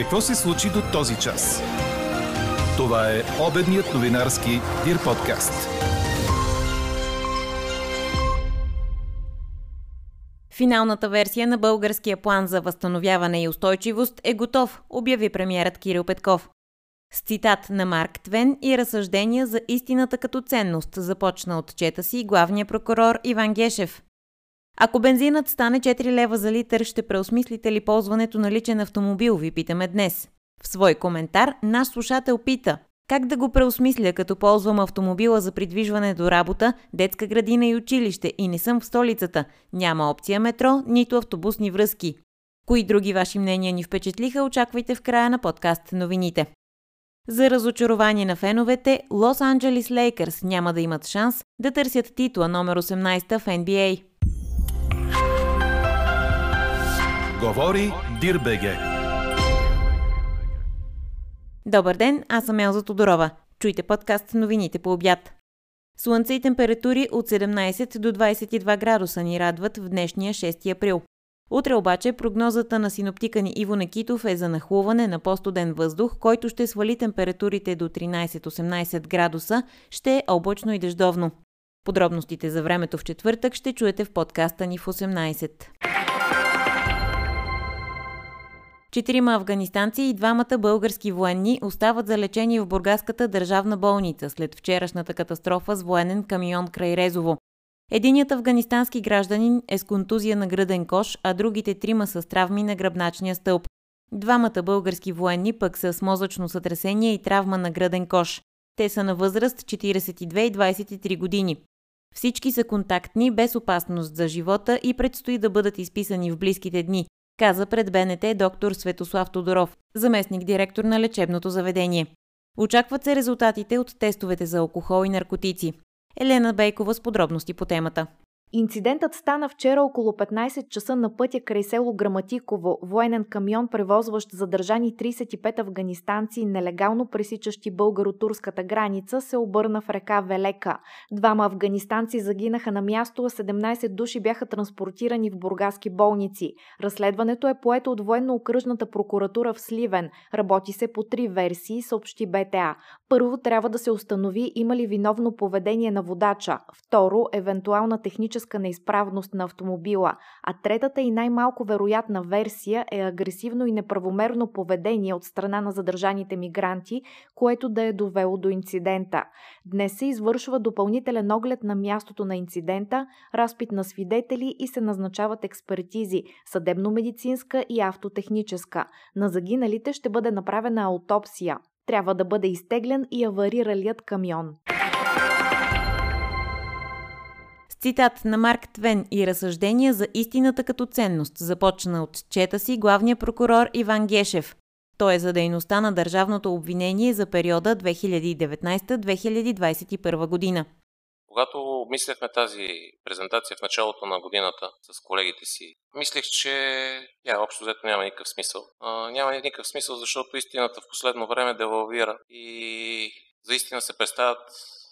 Какво се случи до този час? Това е обедният новинарски Дир подкаст. Финалната версия на българския план за възстановяване и устойчивост е готов, обяви премиерът Кирил Петков. С цитат на Марк Твен и разсъждения за истината като ценност започна от чета си главния прокурор Иван Гешев. Ако бензинът стане 4 лева за литър, ще преосмислите ли ползването на личен автомобил, ви питаме днес. В свой коментар наш слушател пита как да го преосмисля, като ползвам автомобила за придвижване до работа, детска градина и училище и не съм в столицата. Няма опция метро, нито автобусни връзки. Кои други ваши мнения ни впечатлиха, очаквайте в края на подкаст новините. За разочарование на феновете, Лос Анджелис Лейкърс няма да имат шанс да търсят титла номер 18 в NBA. Говори Дирбеге. Добър ден, аз съм Елза Тодорова. Чуйте подкаст новините по обяд. Слънце и температури от 17 до 22 градуса ни радват в днешния 6 април. Утре обаче прогнозата на синоптика ни Иво Некитов е за нахлуване на по-студен въздух, който ще свали температурите до 13-18 градуса, ще е облачно и дъждовно. Подробностите за времето в четвъртък ще чуете в подкаста ни в 18. Четирима афганистанци и двамата български военни остават за лечение в Бургаската държавна болница след вчерашната катастрофа с военен камион край Резово. Единият афганистански гражданин е с контузия на гръден кош, а другите трима са с травми на гръбначния стълб. Двамата български военни пък са с мозъчно сътресение и травма на гръден кош. Те са на възраст 42 и 23 години. Всички са контактни, без опасност за живота и предстои да бъдат изписани в близките дни, каза пред БНТ доктор Светослав Тодоров, заместник директор на лечебното заведение. Очакват се резултатите от тестовете за алкохол и наркотици. Елена Бейкова с подробности по темата. Инцидентът стана вчера около 15 часа на пътя край село Граматиково. Военен камион, превозващ задържани 35 афганистанци, нелегално пресичащи българо-турската граница, се обърна в река Велека. Двама афганистанци загинаха на място, а 17 души бяха транспортирани в бургаски болници. Разследването е поето от военно-окръжната прокуратура в Сливен. Работи се по три версии, съобщи БТА. Първо трябва да се установи има ли виновно поведение на водача. Второ, евентуална техническа техническа неизправност на автомобила, а третата и най-малко вероятна версия е агресивно и неправомерно поведение от страна на задържаните мигранти, което да е довело до инцидента. Днес се извършва допълнителен оглед на мястото на инцидента, разпит на свидетели и се назначават експертизи – съдебно-медицинска и автотехническа. На загиналите ще бъде направена аутопсия. Трябва да бъде изтеглен и авариралият камион. Цитат на Марк Твен и разсъждения за истината като ценност започна от чета си главния прокурор Иван Гешев. Той е за дейността на държавното обвинение за периода 2019-2021 година. Когато обмисляхме тази презентация в началото на годината с колегите си, мислех, че я, общо взето няма никакъв смисъл. А, няма никакъв смисъл, защото истината в последно време девалвира и за истина се представят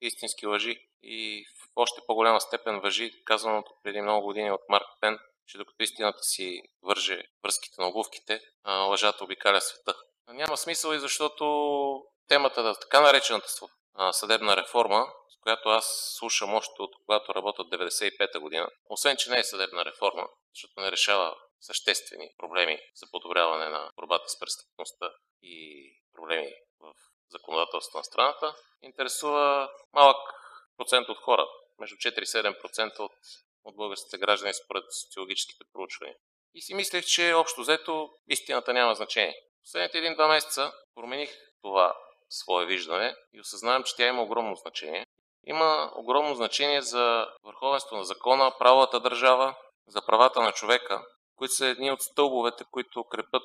истински лъжи и в още по-голяма степен въжи казаното преди много години от Марк Пен, че докато истината си върже връзките на обувките, лъжата обикаля света. Няма смисъл и защото темата на така наречената съдебна реформа, с която аз слушам още от когато работя от 95-та година, освен, че не е съдебна реформа, защото не решава съществени проблеми за подобряване на борбата с престъпността и проблеми в законодателството на страната, интересува малък процент от хора, между 4 и 7% от, от българските граждани според социологическите проучвания. И си мислех, че общо взето истината няма значение. Последните един-два месеца промених това свое виждане и осъзнавам, че тя има огромно значение. Има огромно значение за върховенство на закона, правовата държава, за правата на човека, които са едни от стълбовете, които крепят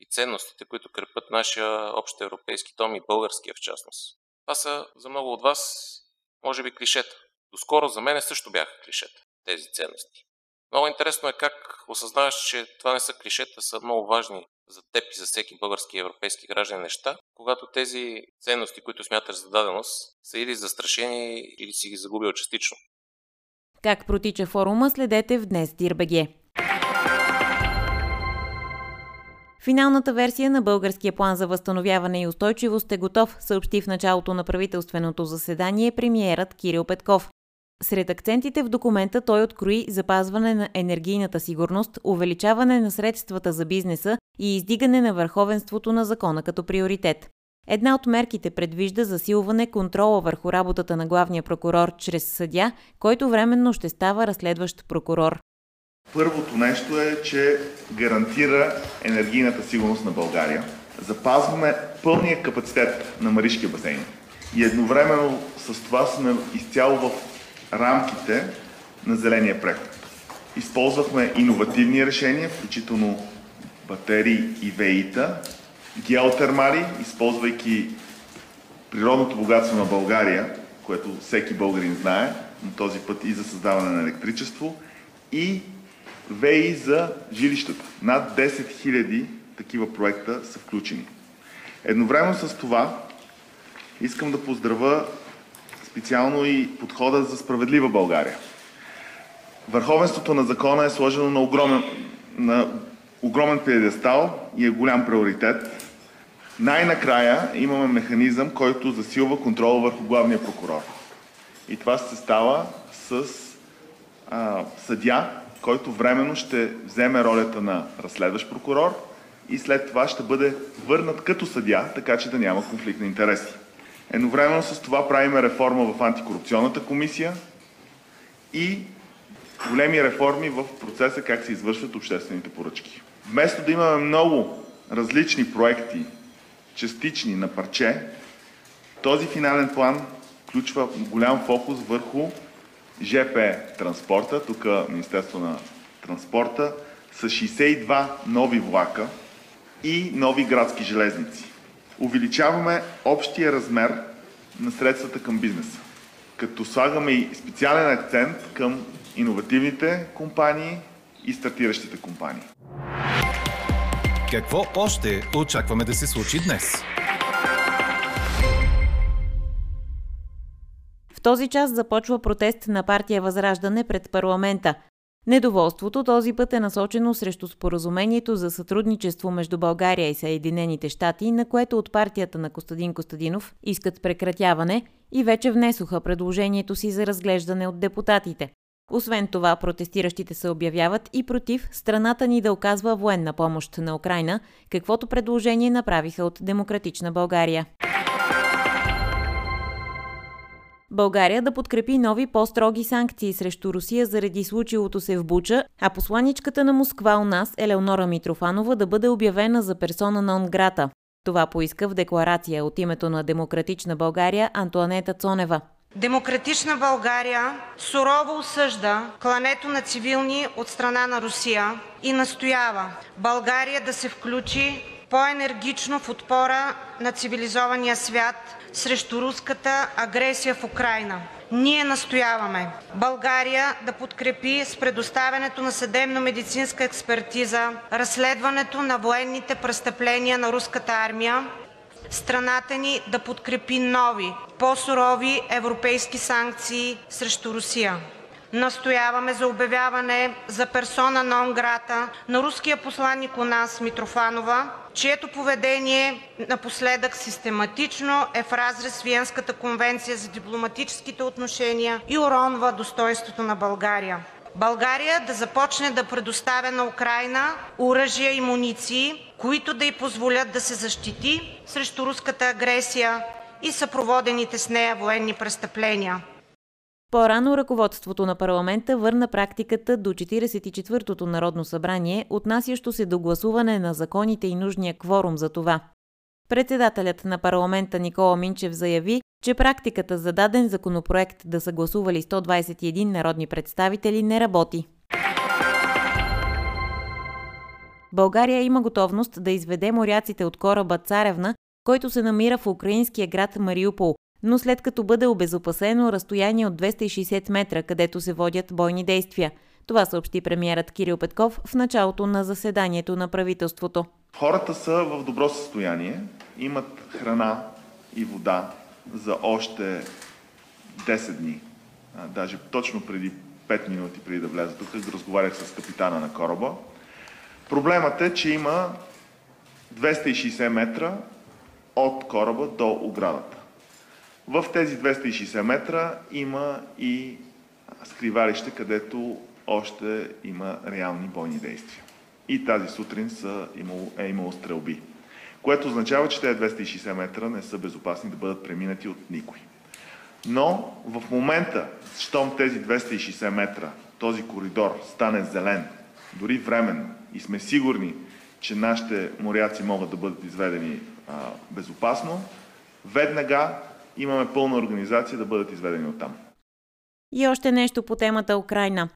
и ценностите, които крепят нашия общ европейски том и българския в частност. Това са за много от вас, може би, клишета. Доскоро за мен също бяха клишета, тези ценности. Много интересно е как осъзнаваш, че това не са клишета, са много важни за теб и за всеки български и европейски граждан неща, когато тези ценности, които смяташ за даденост, са или застрашени, или си ги загубил частично. Как протича форума, следете в Днес Дирбеге. Финалната версия на българския план за възстановяване и устойчивост е готов, съобщи в началото на правителственото заседание премиерът Кирил Петков. Сред акцентите в документа той открои запазване на енергийната сигурност, увеличаване на средствата за бизнеса и издигане на върховенството на закона като приоритет. Една от мерките предвижда засилване контрола върху работата на главния прокурор чрез съдя, който временно ще става разследващ прокурор. Първото нещо е, че гарантира енергийната сигурност на България. Запазваме пълния капацитет на Маришкия басейн. И едновременно с това сме изцяло в рамките на зеления преход. Използвахме иновативни решения, включително батерии и ВИ-та, използвайки природното богатство на България, което всеки българин знае, на този път и за създаване на електричество, и ВИ за жилищата. Над 10 000 такива проекта са включени. Едновременно с това искам да поздравя специално и подхода за справедлива България. Върховенството на закона е сложено на огромен, на огромен пиедестал и е голям приоритет. Най-накрая имаме механизъм, който засилва контрола върху главния прокурор. И това се става с а, съдя, който временно ще вземе ролята на разследващ прокурор и след това ще бъде върнат като съдя, така че да няма конфликт на интереси. Едновременно с това правиме реформа в антикорупционната комисия и големи реформи в процеса как се извършват обществените поръчки. Вместо да имаме много различни проекти, частични на парче, този финален план включва голям фокус върху ЖП транспорта, тук Министерство на транспорта, с 62 нови влака и нови градски железници. Увеличаваме общия размер на средствата към бизнеса, като слагаме и специален акцент към иновативните компании и стартиращите компании. Какво още очакваме да се случи днес? В този час започва протест на партия Възраждане пред парламента. Недоволството този път е насочено срещу споразумението за сътрудничество между България и Съединените щати, на което от партията на Костадин Костадинов искат прекратяване и вече внесоха предложението си за разглеждане от депутатите. Освен това, протестиращите се обявяват и против страната ни да оказва военна помощ на Украина, каквото предложение направиха от Демократична България. България да подкрепи нови по-строги санкции срещу Русия заради случилото се в Буча, а посланичката на Москва у нас Елеонора Митрофанова да бъде обявена за персона нон грата. Това поиска в декларация от името на Демократична България Антуанета Цонева. Демократична България сурово осъжда клането на цивилни от страна на Русия и настоява България да се включи по-енергично в отпора на цивилизования свят срещу руската агресия в Украйна. Ние настояваме България да подкрепи с предоставянето на съдебно-медицинска експертиза разследването на военните престъпления на руската армия, страната ни да подкрепи нови, по-сурови европейски санкции срещу Русия. Настояваме за обявяване за персона нон грата на руския посланник у нас Митрофанова, чието поведение напоследък систематично е в разрез с Виенската конвенция за дипломатическите отношения и уронва достойството на България. България да започне да предоставя на Украйна оръжия и муниции, които да й позволят да се защити срещу руската агресия и съпроводените с нея военни престъпления. По-рано ръководството на парламента върна практиката до 44-тото Народно събрание, отнасящо се до гласуване на законите и нужния кворум за това. Председателят на парламента Никола Минчев заяви, че практиката за даден законопроект да са гласували 121 народни представители не работи. България има готовност да изведе моряците от кораба Царевна, който се намира в украинския град Мариупол, но след като бъде обезопасено разстояние от 260 метра, където се водят бойни действия. Това съобщи премиерът Кирил Петков в началото на заседанието на правителството. Хората са в добро състояние, имат храна и вода за още 10 дни. даже точно преди 5 минути преди да вляза тук, разговарях с капитана на кораба. Проблемът е, че има 260 метра от кораба до оградата. В тези 260 метра има и скривалище, където още има реални бойни действия. И тази сутрин са имало, е имало стрелби, което означава, че тези 260 метра не са безопасни да бъдат преминати от никой. Но в момента, щом тези 260 метра, този коридор стане зелен, дори временно, и сме сигурни, че нашите моряци могат да бъдат изведени а, безопасно, веднага имаме пълна организация да бъдат изведени оттам. И още нещо по темата Украина.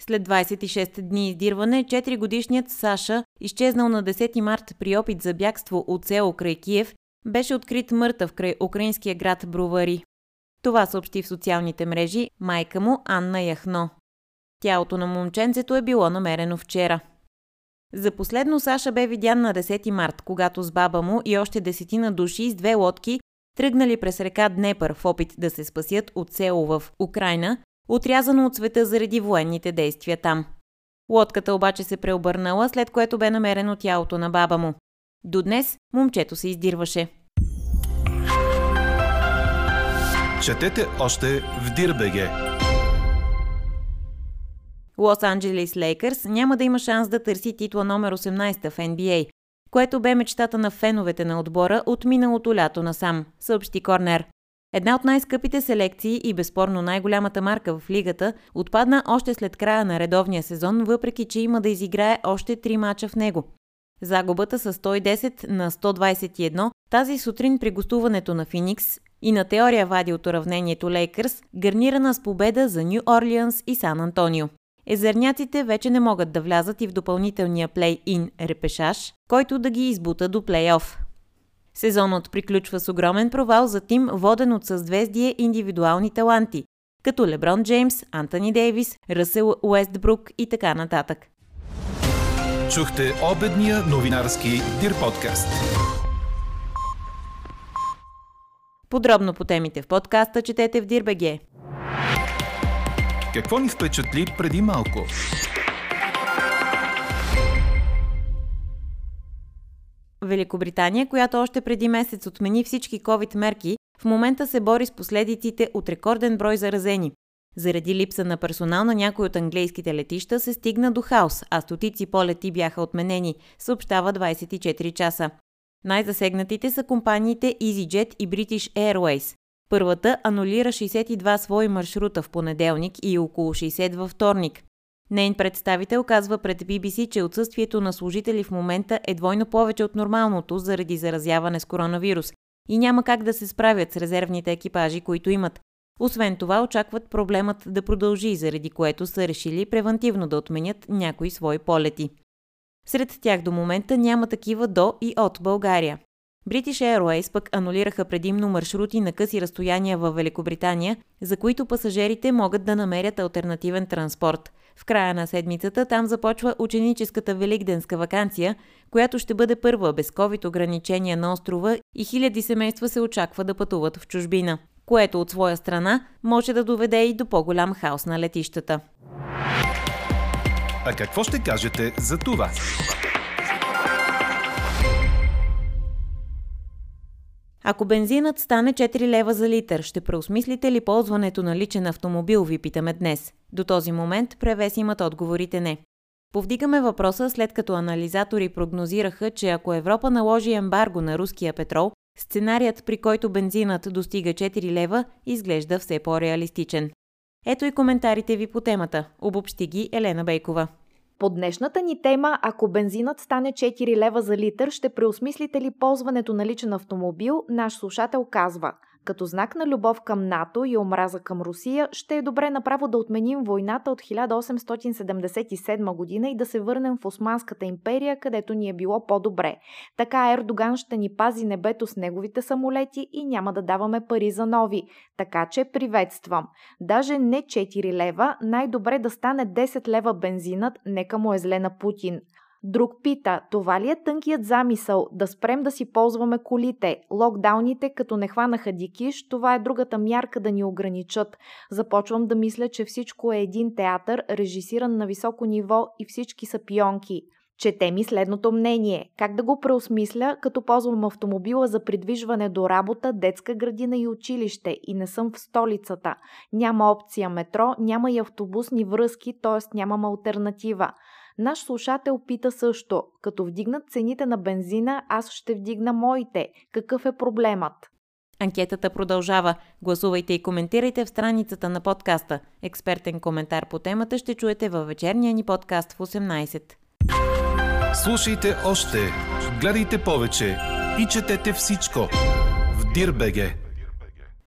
След 26 дни издирване, 4-годишният Саша, изчезнал на 10 март при опит за бягство от село край Киев, беше открит мъртъв край украинския град Брувари. Това съобщи в социалните мрежи майка му Анна Яхно. Тялото на момченцето е било намерено вчера. За последно Саша бе видян на 10 март, когато с баба му и още десетина души с две лодки тръгнали през река Днепър в опит да се спасят от село в Украина, отрязано от света заради военните действия там. Лодката обаче се преобърнала, след което бе намерено тялото на баба му. До днес момчето се издирваше. Четете още в Дирбеге. Лос Анджелес Лейкърс няма да има шанс да търси титла номер 18 в NBA, което бе мечтата на феновете на отбора от миналото лято насам, съобщи Корнер. Една от най-скъпите селекции и безспорно най-голямата марка в лигата отпадна още след края на редовния сезон, въпреки че има да изиграе още три мача в него. Загубата с 110 на 121 тази сутрин при гостуването на Феникс и на теория вади от уравнението Лейкърс, гарнирана с победа за Нью Орлианс и Сан Антонио. Езерняците вече не могат да влязат и в допълнителния плей-ин репешаж, който да ги избута до плей-оф. Сезонът приключва с огромен провал за тим, воден от съзвездие индивидуални таланти, като Леброн Джеймс, Антони Дейвис, Ръсел Уестбрук и така нататък. Чухте обедния новинарски Дир подкаст. Подробно по темите в подкаста четете в Дирбеге. Какво ни впечатли преди малко? Великобритания, която още преди месец отмени всички COVID мерки, в момента се бори с последиците от рекорден брой заразени. Заради липса на персонал на някои от английските летища се стигна до хаос, а стотици полети бяха отменени, съобщава 24 часа. Най-засегнатите са компаниите EasyJet и British Airways. Първата анулира 62 свои маршрута в понеделник и около 60 във вторник. Нейн представител казва пред BBC, че отсъствието на служители в момента е двойно повече от нормалното заради заразяване с коронавирус и няма как да се справят с резервните екипажи, които имат. Освен това, очакват проблемът да продължи, заради което са решили превентивно да отменят някои свои полети. Сред тях до момента няма такива до и от България. British Airways пък анулираха предимно маршрути на къси разстояния в Великобритания, за които пасажирите могат да намерят альтернативен транспорт. В края на седмицата там започва ученическата великденска вакансия, която ще бъде първа без COVID ограничения на острова и хиляди семейства се очаква да пътуват в чужбина, което от своя страна може да доведе и до по-голям хаос на летищата. А какво ще кажете за това? Ако бензинът стане 4 лева за литър, ще преосмислите ли ползването на личен автомобил, ви питаме днес. До този момент превес имат отговорите не. Повдигаме въпроса след като анализатори прогнозираха, че ако Европа наложи ембарго на руския петрол, сценарият при който бензинът достига 4 лева изглежда все по-реалистичен. Ето и коментарите ви по темата. Обобщи ги Елена Бейкова. По днешната ни тема, ако бензинът стане 4 лева за литър, ще преосмислите ли ползването на личен автомобил, наш слушател казва – като знак на любов към НАТО и омраза към Русия, ще е добре направо да отменим войната от 1877 година и да се върнем в Османската империя, където ни е било по-добре. Така Ердоган ще ни пази небето с неговите самолети и няма да даваме пари за нови. Така че приветствам. Даже не 4 лева, най-добре да стане 10 лева бензинът, нека му е зле на Путин. Друг пита, това ли е тънкият замисъл да спрем да си ползваме колите? Локдауните, като не хванаха дикиш, това е другата мярка да ни ограничат. Започвам да мисля, че всичко е един театър, режисиран на високо ниво и всички са пионки. Чете ми следното мнение. Как да го преосмисля, като ползвам автомобила за придвижване до работа, детска градина и училище и не съм в столицата. Няма опция метро, няма и автобусни връзки, т.е. нямам альтернатива. Наш слушател пита също. Като вдигнат цените на бензина, аз ще вдигна моите. Какъв е проблемът? Анкетата продължава. Гласувайте и коментирайте в страницата на подкаста. Експертен коментар по темата ще чуете във вечерния ни подкаст в 18. Слушайте още, гледайте повече и четете всичко в Дирбеге.